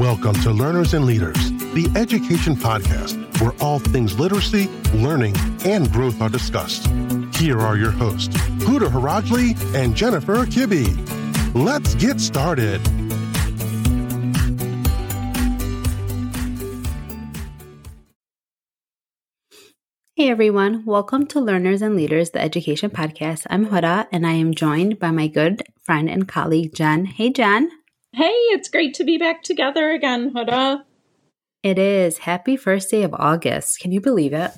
Welcome to Learners and Leaders, the education podcast where all things literacy, learning, and growth are discussed. Here are your hosts, Huda Harajli and Jennifer Kibbe. Let's get started. Hey everyone, welcome to Learners and Leaders, the Education Podcast. I'm Huda and I am joined by my good friend and colleague, Jen. Hey, Jen. Hey, it's great to be back together again, Huda. It is. Happy first day of August. Can you believe it?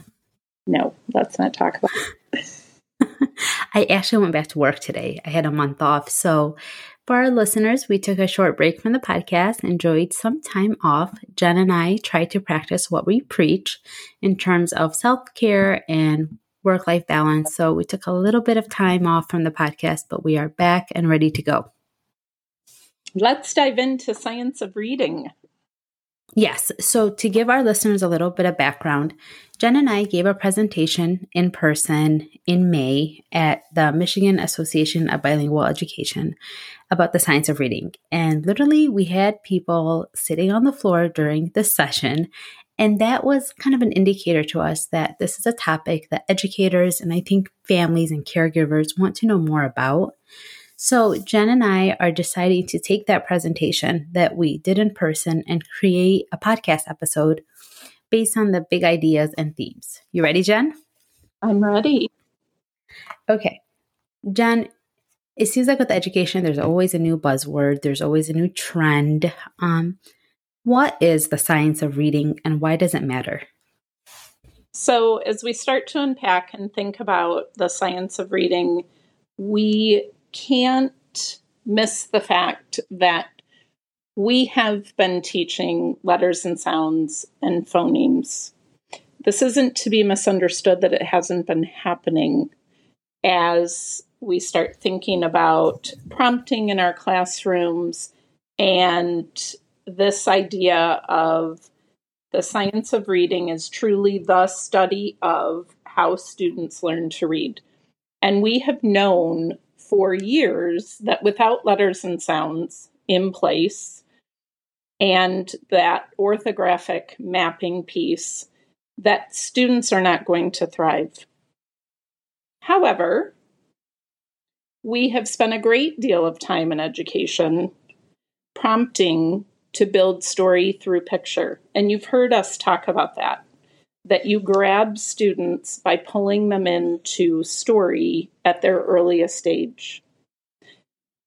No, let's not talk about it. I actually went back to work today. I had a month off. So, for our listeners, we took a short break from the podcast, enjoyed some time off. Jen and I tried to practice what we preach in terms of self care and work life balance. So, we took a little bit of time off from the podcast, but we are back and ready to go. Let's dive into science of reading. Yes. So, to give our listeners a little bit of background, Jen and I gave a presentation in person in May at the Michigan Association of Bilingual Education about the science of reading. And literally, we had people sitting on the floor during the session. And that was kind of an indicator to us that this is a topic that educators and I think families and caregivers want to know more about. So, Jen and I are deciding to take that presentation that we did in person and create a podcast episode based on the big ideas and themes. You ready, Jen? I'm ready. Okay. Jen, it seems like with education, there's always a new buzzword, there's always a new trend. Um, what is the science of reading and why does it matter? So, as we start to unpack and think about the science of reading, we can't miss the fact that we have been teaching letters and sounds and phonemes. This isn't to be misunderstood that it hasn't been happening as we start thinking about prompting in our classrooms and this idea of the science of reading is truly the study of how students learn to read. And we have known for years that without letters and sounds in place and that orthographic mapping piece, that students are not going to thrive. However, we have spent a great deal of time in education prompting to build story through picture. And you've heard us talk about that that you grab students by pulling them into story at their earliest stage.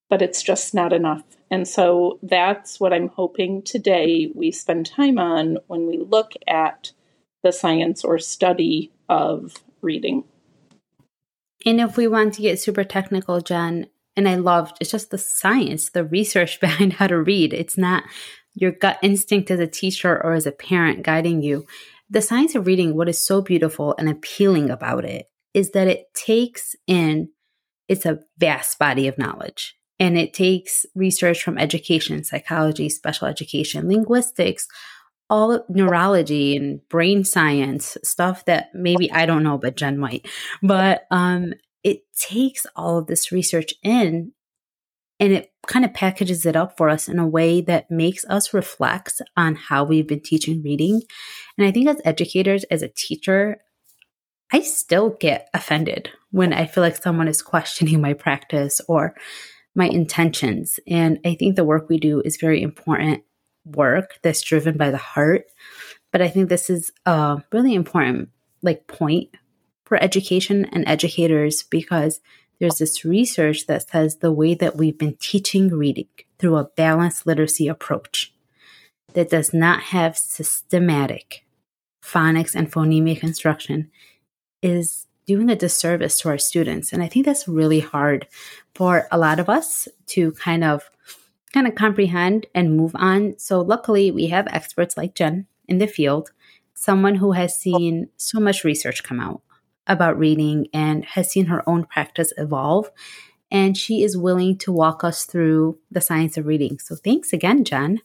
But it's just not enough. And so that's what I'm hoping today we spend time on when we look at the science or study of reading. And if we want to get super technical, Jen, and I loved it's just the science, the research behind how to read. It's not your gut instinct as a teacher or as a parent guiding you. The science of reading, what is so beautiful and appealing about it is that it takes in, it's a vast body of knowledge. And it takes research from education, psychology, special education, linguistics, all neurology and brain science, stuff that maybe I don't know, but Jen might. But um, it takes all of this research in and it kind of packages it up for us in a way that makes us reflect on how we've been teaching reading. And I think as educators, as a teacher, I still get offended when I feel like someone is questioning my practice or my intentions. And I think the work we do is very important work that's driven by the heart. But I think this is a really important like point for education and educators because there's this research that says the way that we've been teaching reading through a balanced literacy approach that does not have systematic phonics and phonemic instruction is doing a disservice to our students. And I think that's really hard for a lot of us to kind of kind of comprehend and move on. So luckily we have experts like Jen in the field, someone who has seen so much research come out about reading and has seen her own practice evolve. And she is willing to walk us through the science of reading. So thanks again, Jen.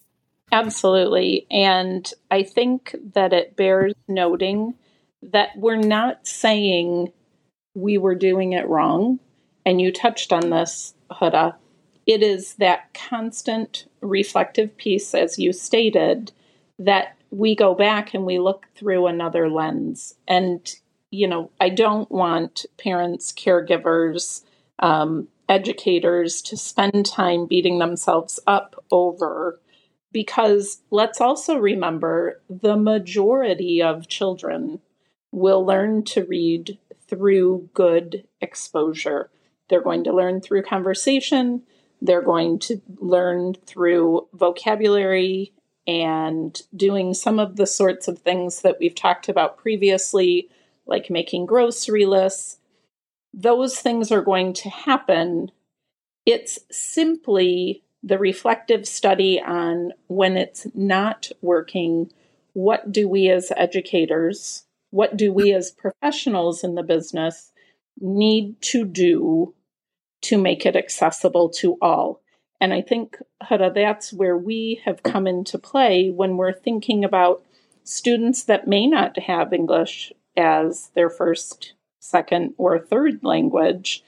Absolutely. And I think that it bears noting that we're not saying we were doing it wrong. And you touched on this, Huda. It is that constant reflective piece, as you stated, that we go back and we look through another lens. And, you know, I don't want parents, caregivers, um, educators to spend time beating themselves up over because let's also remember the majority of children will learn to read through good exposure. They're going to learn through conversation, they're going to learn through vocabulary and doing some of the sorts of things that we've talked about previously, like making grocery lists. Those things are going to happen. It's simply the reflective study on when it's not working, what do we as educators, what do we as professionals in the business need to do to make it accessible to all? And I think, Huda, that's where we have come into play when we're thinking about students that may not have English as their first, second, or third language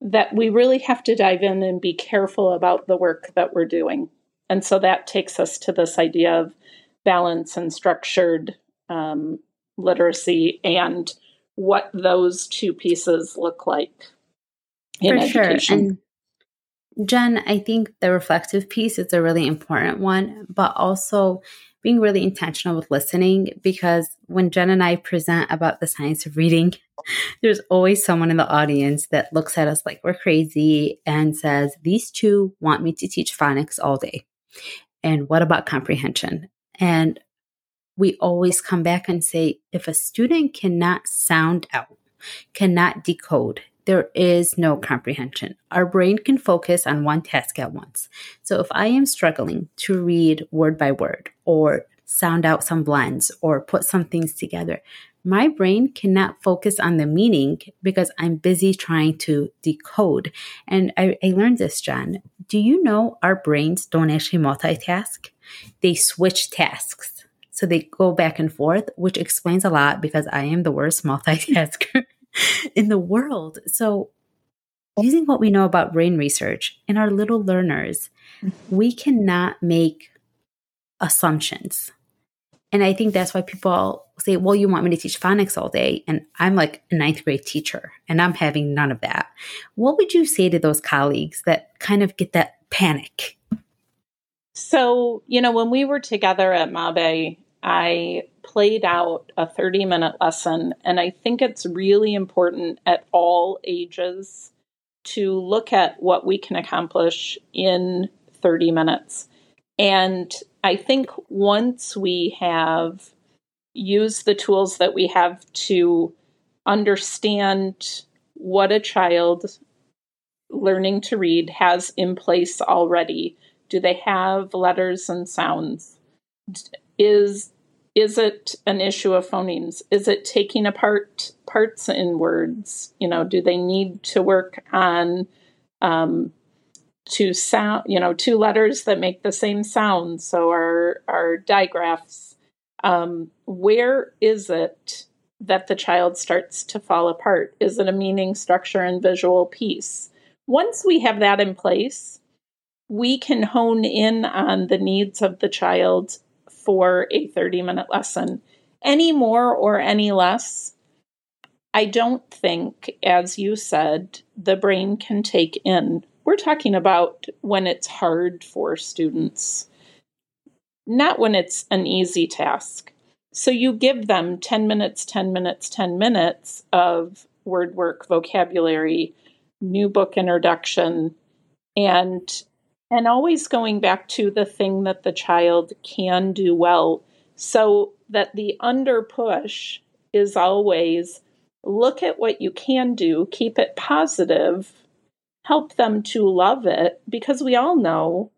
that we really have to dive in and be careful about the work that we're doing. And so that takes us to this idea of balance and structured um, literacy and what those two pieces look like in For education. Sure. And Jen, I think the reflective piece is a really important one, but also being really intentional with listening because when Jen and I present about the science of reading, there's always someone in the audience that looks at us like we're crazy and says, These two want me to teach phonics all day. And what about comprehension? And we always come back and say, if a student cannot sound out, cannot decode, there is no comprehension. Our brain can focus on one task at once. So if I am struggling to read word by word or sound out some blends or put some things together, my brain cannot focus on the meaning because I'm busy trying to decode. And I, I learned this, John. Do you know our brains don't actually multitask? They switch tasks. So they go back and forth, which explains a lot because I am the worst multitasker in the world. So, using what we know about brain research in our little learners, mm-hmm. we cannot make assumptions. And I think that's why people say, well, you want me to teach phonics all day. And I'm like a ninth grade teacher and I'm having none of that. What would you say to those colleagues that kind of get that panic? So, you know, when we were together at Mabe, I played out a 30 minute lesson. And I think it's really important at all ages to look at what we can accomplish in 30 minutes. And I think once we have used the tools that we have to understand what a child learning to read has in place already, do they have letters and sounds? Is is it an issue of phonemes? Is it taking apart parts in words? You know, do they need to work on um, two sound, you know, two letters that make the same sound? So our our digraphs. Um, where is it that the child starts to fall apart? Is it a meaning, structure, and visual piece? Once we have that in place, we can hone in on the needs of the child for a 30 minute lesson. Any more or any less, I don't think, as you said, the brain can take in. We're talking about when it's hard for students, not when it's an easy task. So you give them 10 minutes, 10 minutes, 10 minutes of word work, vocabulary, new book introduction, and and always going back to the thing that the child can do well so that the under push is always look at what you can do, keep it positive, help them to love it, because we all know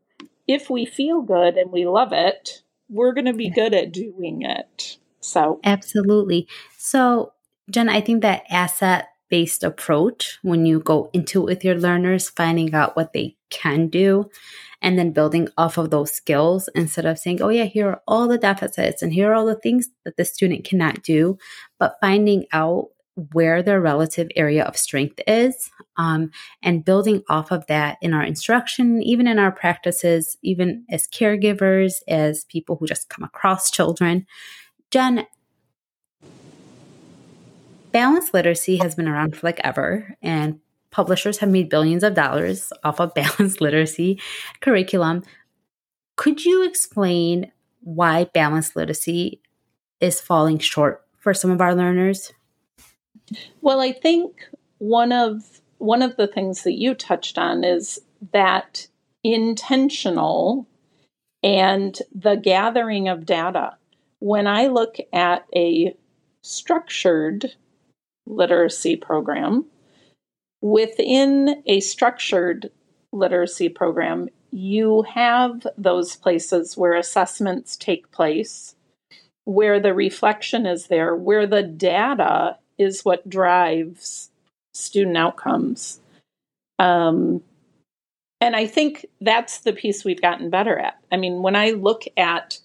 if we feel good and we love it, we're going to be good at doing it. So, absolutely. So, Jen, I think that asset based approach when you go into it with your learners, finding out what they can do and then building off of those skills instead of saying, oh, yeah, here are all the deficits and here are all the things that the student cannot do, but finding out where their relative area of strength is. um, and building off of that in our instruction, even in our practices, even as caregivers, as people who just come across children. Jen, balanced literacy has been around for like ever, and publishers have made billions of dollars off of balanced literacy curriculum. Could you explain why balanced literacy is falling short for some of our learners? Well, I think one of one of the things that you touched on is that intentional and the gathering of data. When I look at a structured literacy program, within a structured literacy program, you have those places where assessments take place, where the reflection is there, where the data is what drives student outcomes. Um, and I think that's the piece we've gotten better at. I mean, when I look at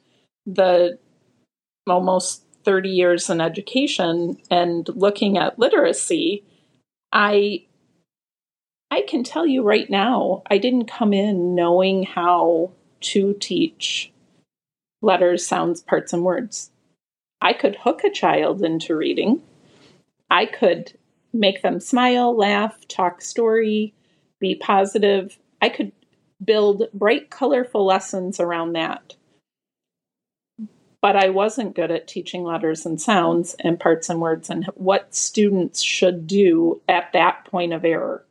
the almost 30 years in education and looking at literacy, I I can tell you right now, I didn't come in knowing how to teach letters, sounds, parts, and words. I could hook a child into reading. I could make them smile, laugh, talk story, be positive. I could build bright, colorful lessons around that. But I wasn't good at teaching letters and sounds and parts and words and what students should do at that point of error.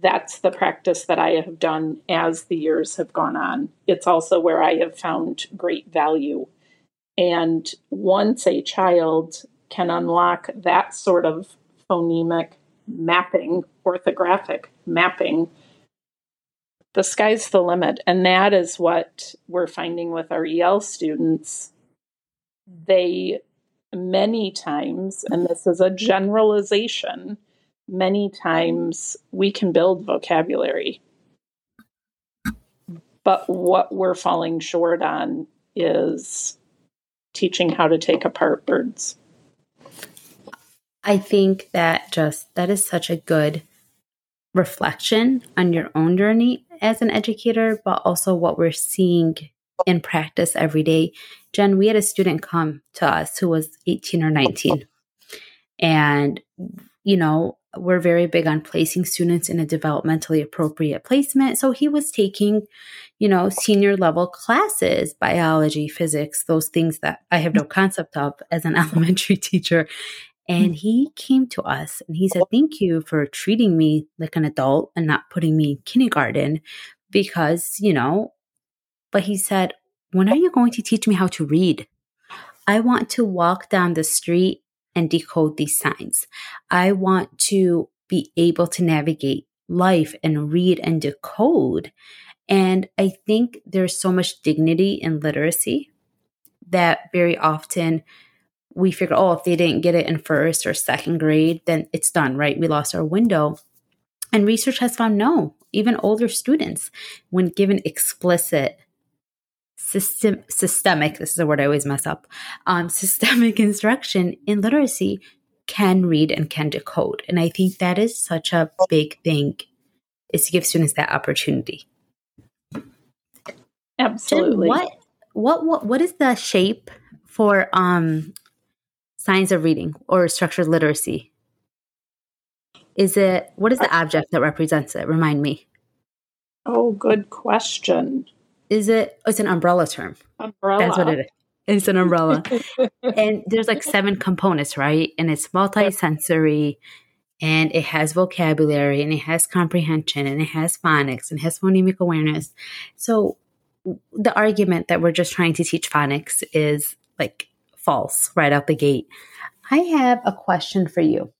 That's the practice that I have done as the years have gone on. It's also where I have found great value. And once a child can unlock that sort of phonemic mapping, orthographic mapping, the sky's the limit. And that is what we're finding with our EL students. They many times, and this is a generalization, many times we can build vocabulary. But what we're falling short on is teaching how to take apart words. I think that just that is such a good reflection on your own journey as an educator, but also what we're seeing in practice every day. Jen, we had a student come to us who was 18 or 19. And, you know, we're very big on placing students in a developmentally appropriate placement. So he was taking, you know, senior level classes, biology, physics, those things that I have no concept of as an elementary teacher. And he came to us and he said, Thank you for treating me like an adult and not putting me in kindergarten because, you know, but he said, When are you going to teach me how to read? I want to walk down the street and decode these signs. I want to be able to navigate life and read and decode. And I think there's so much dignity in literacy that very often we figure, oh, if they didn't get it in first or second grade, then it's done, right? We lost our window. And research has found no, even older students, when given explicit system, systemic, this is a word I always mess up, um, systemic instruction in literacy can read and can decode. And I think that is such a big thing is to give students that opportunity. Absolutely. what, what, what, what is the shape for um, science of reading or structured literacy? Is it what is the object that represents it? Remind me. Oh, good question. Is it oh, it's an umbrella term. Umbrella. That's what it is. It's an umbrella. and there's like seven components, right? And it's multisensory and it has vocabulary and it has comprehension and it has phonics and it has phonemic awareness. So the argument that we're just trying to teach phonics is like false right out the gate. I have a question for you.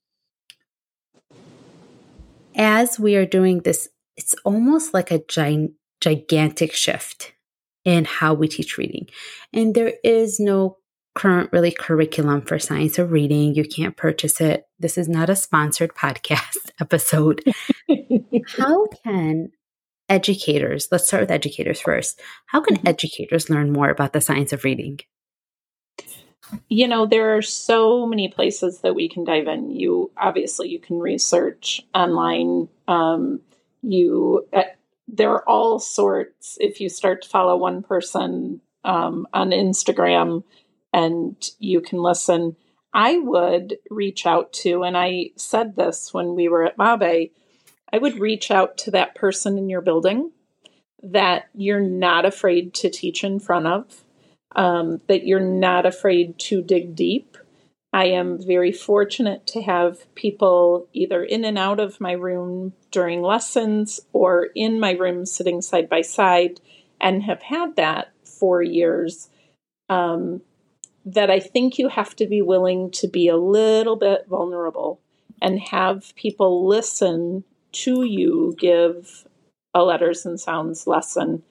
As we are doing this, it's almost like a gi- gigantic shift in how we teach reading. And there is no current really curriculum for science of reading. You can't purchase it. This is not a sponsored podcast episode. how can educators, let's start with educators first. How can mm-hmm. educators learn more about the science of reading? you know, there are so many places that we can dive in. You obviously you can research online. Um, you uh, there are all sorts. If you start to follow one person um, on Instagram, and you can listen, I would reach out to, and I said this when we were at Mabe, I would reach out to that person in your building that you're not afraid to teach in front of um, that you're not afraid to dig deep. I am very fortunate to have people either in and out of my room during lessons or in my room sitting side by side and have had that for years. Um, that I think you have to be willing to be a little bit vulnerable and have people listen to you give a letters and sounds lesson.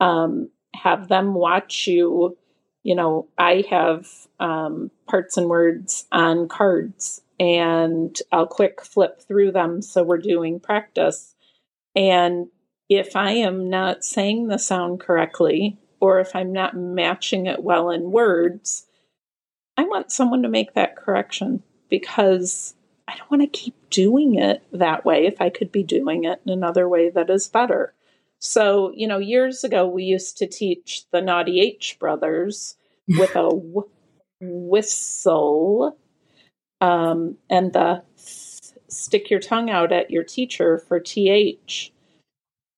Um, have them watch you you know, I have um, parts and words on cards and I'll quick flip through them. So we're doing practice. And if I am not saying the sound correctly, or if I'm not matching it well in words, I want someone to make that correction because I don't want to keep doing it that way if I could be doing it in another way that is better. So, you know, years ago, we used to teach the Naughty H brothers with a whistle um, and the th- stick your tongue out at your teacher for TH.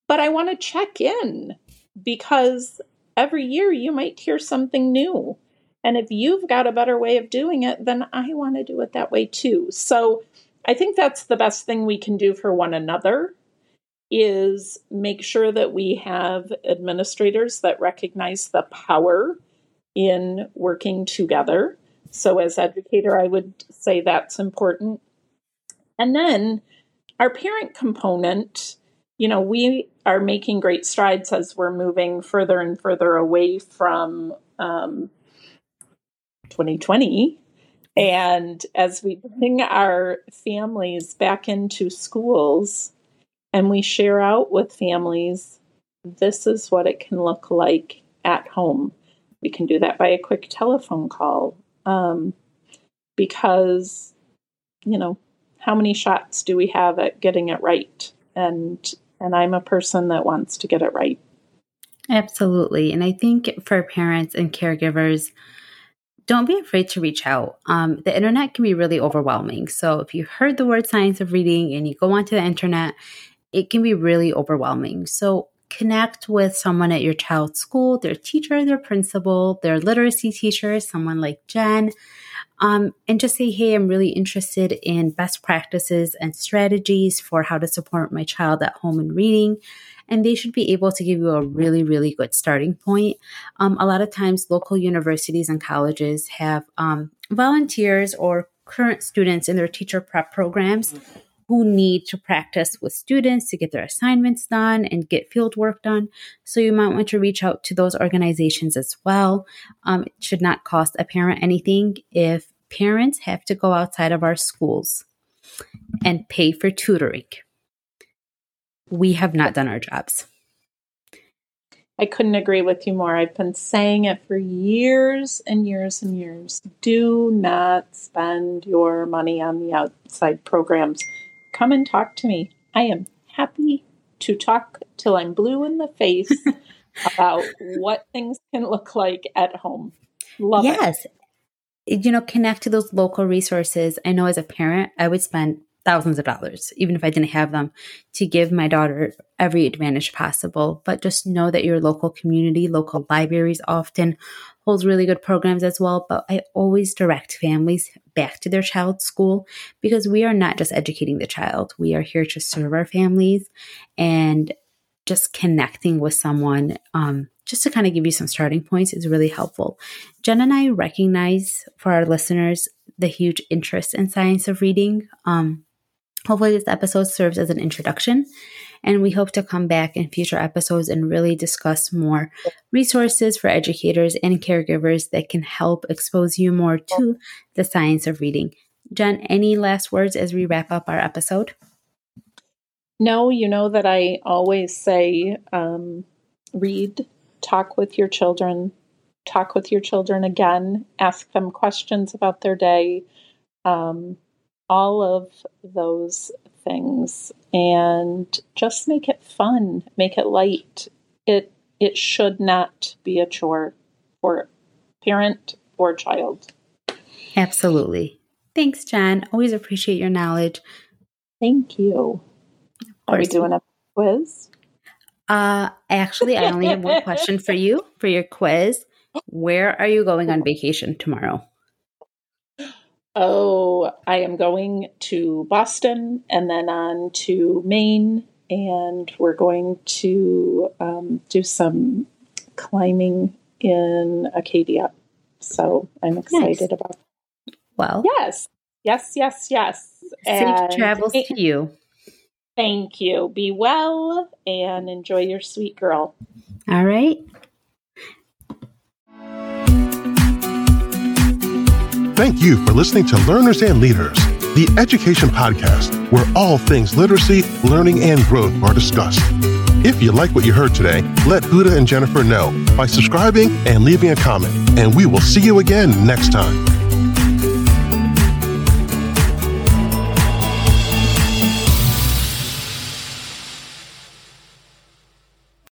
But I want to check in because every year you might hear something new. And if you've got a better way of doing it, then I want to do it that way too. So I think that's the best thing we can do for one another is make sure that we have administrators that recognize the power in working together. So, as educator, I would say that's important. And then our parent component, you know, we are making great strides as we're moving further and further away from um, 2020 and as we bring our families back into schools and we share out with families, this is what it can look like at home. We can do that by a quick telephone call um, because, you know, how many shots do we have at getting it right? And and I'm a person that wants to get it right. Absolutely. And I think for parents and caregivers, don't be afraid to reach out. Um, the internet can be really overwhelming. So if you heard the word science of reading and you go onto the internet, it can be really overwhelming. So connect with someone at your child's school, their teacher, their principal, their literacy teacher, someone like Jen, um, and just say, hey, I'm really interested in best practices and strategies for how to support my child at home in reading. And they should be able to give you a really, really good starting point. Um, a lot of times, local universities and colleges have um, volunteers or current students in their teacher prep programs who need to practice with students to get their assignments done and get field work done. So you might want to reach out to those organizations as well. Um, it should not cost a parent anything if parents have to go outside of our schools and pay for tutoring. We have not done our jobs. I couldn't agree with you more. I've been saying it for years and years and years. Do not spend your money on the outside programs come and talk to me. I am happy to talk till I'm blue in the face about what things can look like at home. Love yes. It. You know, connect to those local resources. I know as a parent, I would spend thousands of dollars, even if I didn't have them, to give my daughter every advantage possible. But just know that your local community, local libraries often holds really good programs as well. But I always direct families back to their child's school because we are not just educating the child, we are here to serve our families and just connecting with someone. Um, just to kind of give you some starting points is really helpful. Jen and I recognize for our listeners the huge interest in science of reading. Um, hopefully, this episode serves as an introduction and we hope to come back in future episodes and really discuss more resources for educators and caregivers that can help expose you more to the science of reading. Jen, any last words as we wrap up our episode? No, you know that I always say um, read, talk with your children, talk with your children again, ask them questions about their day, um, all of those things, and just make it fun, make it light. It it should not be a chore for parent or child. Absolutely. Thanks, Jen. Always appreciate your knowledge. Thank you. Are we doing a quiz? Uh, actually, I only have one question for you for your quiz. Where are you going on vacation tomorrow? Oh, I am going to Boston and then on to Maine, and we're going to um, do some climbing in Acadia. So I'm excited nice. about. Well, yes, yes, yes, yes. Safe and travels to you. Thank you. Be well and enjoy your sweet girl. All right. Thank you for listening to Learners and Leaders, the education podcast where all things literacy, learning, and growth are discussed. If you like what you heard today, let Huda and Jennifer know by subscribing and leaving a comment, and we will see you again next time.